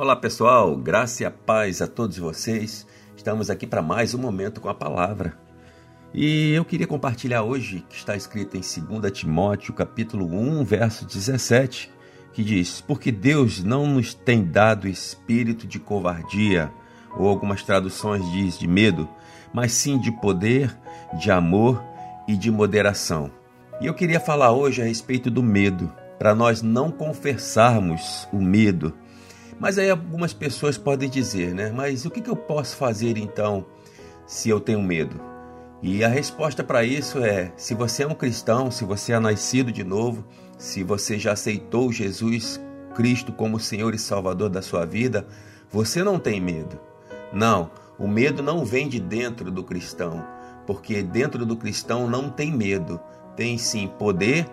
Olá pessoal, graça e paz a todos vocês. Estamos aqui para mais um momento com a palavra. E eu queria compartilhar hoje que está escrito em 2 Timóteo, capítulo 1, verso 17, que diz: "Porque Deus não nos tem dado espírito de covardia, ou algumas traduções diz de medo, mas sim de poder, de amor e de moderação." E eu queria falar hoje a respeito do medo, para nós não confessarmos o medo. Mas aí algumas pessoas podem dizer, né? Mas o que eu posso fazer então se eu tenho medo? E a resposta para isso é: se você é um cristão, se você é nascido de novo, se você já aceitou Jesus Cristo como Senhor e Salvador da sua vida, você não tem medo. Não, o medo não vem de dentro do cristão, porque dentro do cristão não tem medo tem sim poder,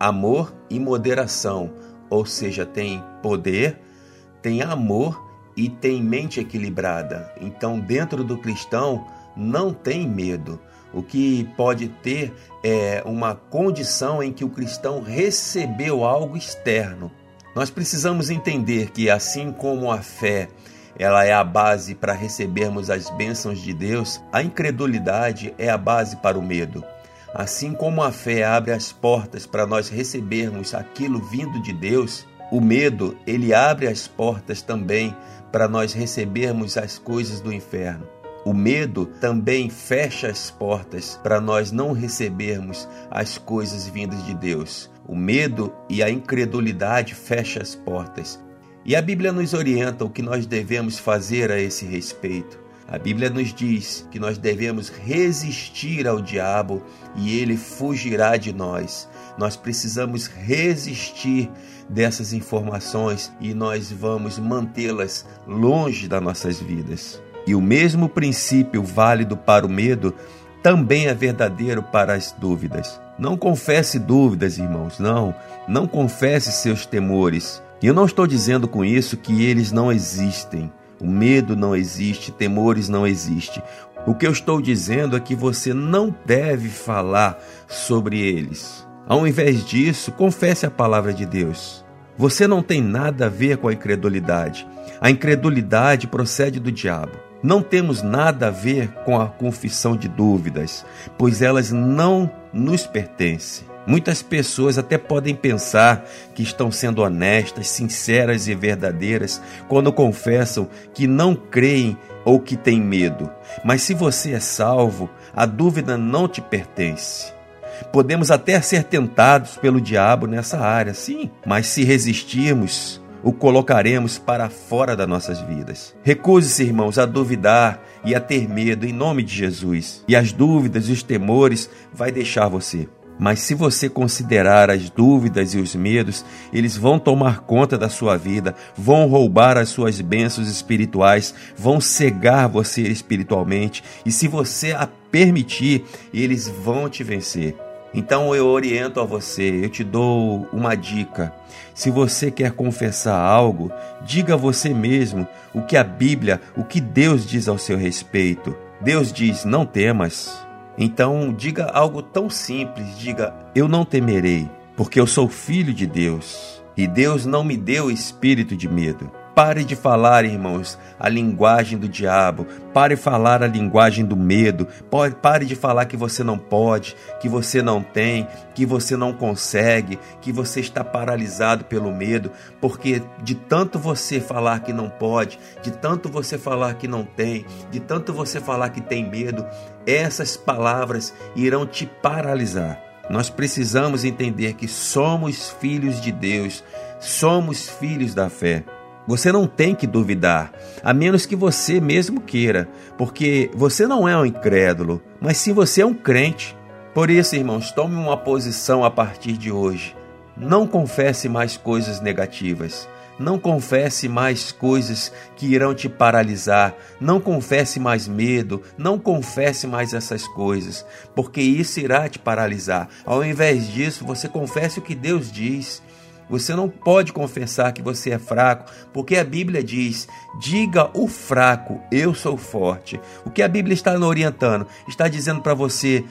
amor e moderação, ou seja, tem poder, tem amor e tem mente equilibrada. Então, dentro do cristão, não tem medo. O que pode ter é uma condição em que o cristão recebeu algo externo. Nós precisamos entender que, assim como a fé ela é a base para recebermos as bênçãos de Deus, a incredulidade é a base para o medo. Assim como a fé abre as portas para nós recebermos aquilo vindo de Deus, o medo, ele abre as portas também para nós recebermos as coisas do inferno. O medo também fecha as portas para nós não recebermos as coisas vindas de Deus. O medo e a incredulidade fecham as portas. E a Bíblia nos orienta o que nós devemos fazer a esse respeito. A Bíblia nos diz que nós devemos resistir ao diabo e ele fugirá de nós. Nós precisamos resistir dessas informações e nós vamos mantê-las longe das nossas vidas. E o mesmo princípio válido para o medo também é verdadeiro para as dúvidas. Não confesse dúvidas, irmãos, não. Não confesse seus temores. E eu não estou dizendo com isso que eles não existem. O medo não existe, temores não existe. O que eu estou dizendo é que você não deve falar sobre eles. Ao invés disso, confesse a palavra de Deus. Você não tem nada a ver com a incredulidade. A incredulidade procede do diabo. Não temos nada a ver com a confissão de dúvidas, pois elas não nos pertencem. Muitas pessoas até podem pensar que estão sendo honestas, sinceras e verdadeiras quando confessam que não creem ou que têm medo. Mas se você é salvo, a dúvida não te pertence. Podemos até ser tentados pelo diabo nessa área, sim, mas se resistirmos, o colocaremos para fora das nossas vidas. Recuse-se, irmãos, a duvidar e a ter medo em nome de Jesus. E as dúvidas e os temores vai deixar você. Mas se você considerar as dúvidas e os medos, eles vão tomar conta da sua vida, vão roubar as suas bênçãos espirituais, vão cegar você espiritualmente, e se você a permitir, eles vão te vencer. Então eu oriento a você, eu te dou uma dica. Se você quer confessar algo, diga a você mesmo o que a Bíblia, o que Deus diz ao seu respeito. Deus diz: não temas. Então, diga algo tão simples: diga, eu não temerei, porque eu sou filho de Deus e Deus não me deu espírito de medo. Pare de falar, irmãos, a linguagem do diabo. Pare de falar a linguagem do medo. Pare de falar que você não pode, que você não tem, que você não consegue, que você está paralisado pelo medo, porque de tanto você falar que não pode, de tanto você falar que não tem, de tanto você falar que tem medo, essas palavras irão te paralisar. Nós precisamos entender que somos filhos de Deus, somos filhos da fé. Você não tem que duvidar, a menos que você mesmo queira, porque você não é um incrédulo, mas sim você é um crente. Por isso, irmãos, tome uma posição a partir de hoje. Não confesse mais coisas negativas. Não confesse mais coisas que irão te paralisar. Não confesse mais medo. Não confesse mais essas coisas, porque isso irá te paralisar. Ao invés disso, você confesse o que Deus diz. Você não pode confessar que você é fraco, porque a Bíblia diz: diga o fraco, eu sou forte. O que a Bíblia está orientando? Está dizendo para você: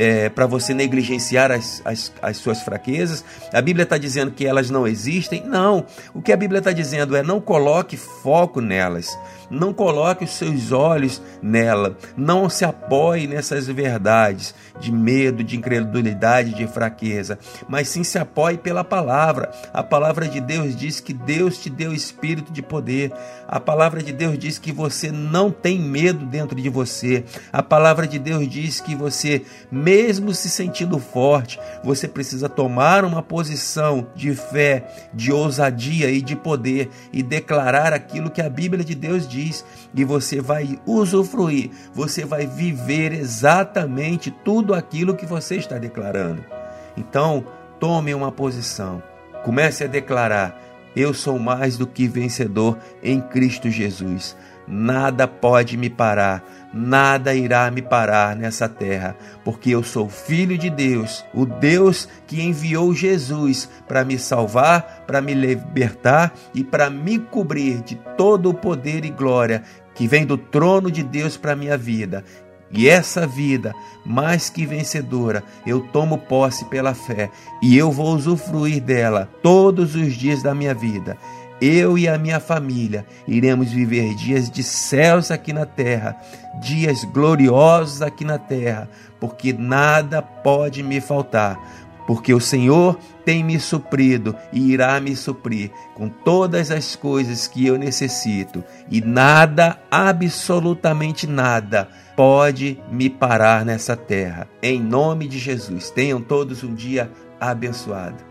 é, para você negligenciar as, as, as suas fraquezas. A Bíblia está dizendo que elas não existem. Não. O que a Bíblia está dizendo é não coloque foco nelas. Não coloque os seus olhos nela. Não se apoie nessas verdades de medo, de incredulidade, de fraqueza. Mas sim se apoie pela palavra. A palavra de Deus diz que Deus te deu espírito de poder. A palavra de Deus diz que você não tem medo dentro de você. A palavra de Deus diz que você, mesmo se sentindo forte, você precisa tomar uma posição de fé, de ousadia e de poder e declarar aquilo que a Bíblia de Deus diz diz, e você vai usufruir, você vai viver exatamente tudo aquilo que você está declarando. Então, tome uma posição, comece a declarar: Eu sou mais do que vencedor em Cristo Jesus. Nada pode me parar, nada irá me parar nessa terra, porque eu sou filho de Deus, o Deus que enviou Jesus para me salvar, para me libertar e para me cobrir de todo o poder e glória que vem do trono de Deus para minha vida. E essa vida, mais que vencedora, eu tomo posse pela fé e eu vou usufruir dela todos os dias da minha vida eu e a minha família iremos viver dias de céus aqui na terra, dias gloriosos aqui na terra, porque nada pode me faltar, porque o Senhor tem me suprido e irá me suprir com todas as coisas que eu necessito, e nada, absolutamente nada, pode me parar nessa terra. Em nome de Jesus, tenham todos um dia abençoado.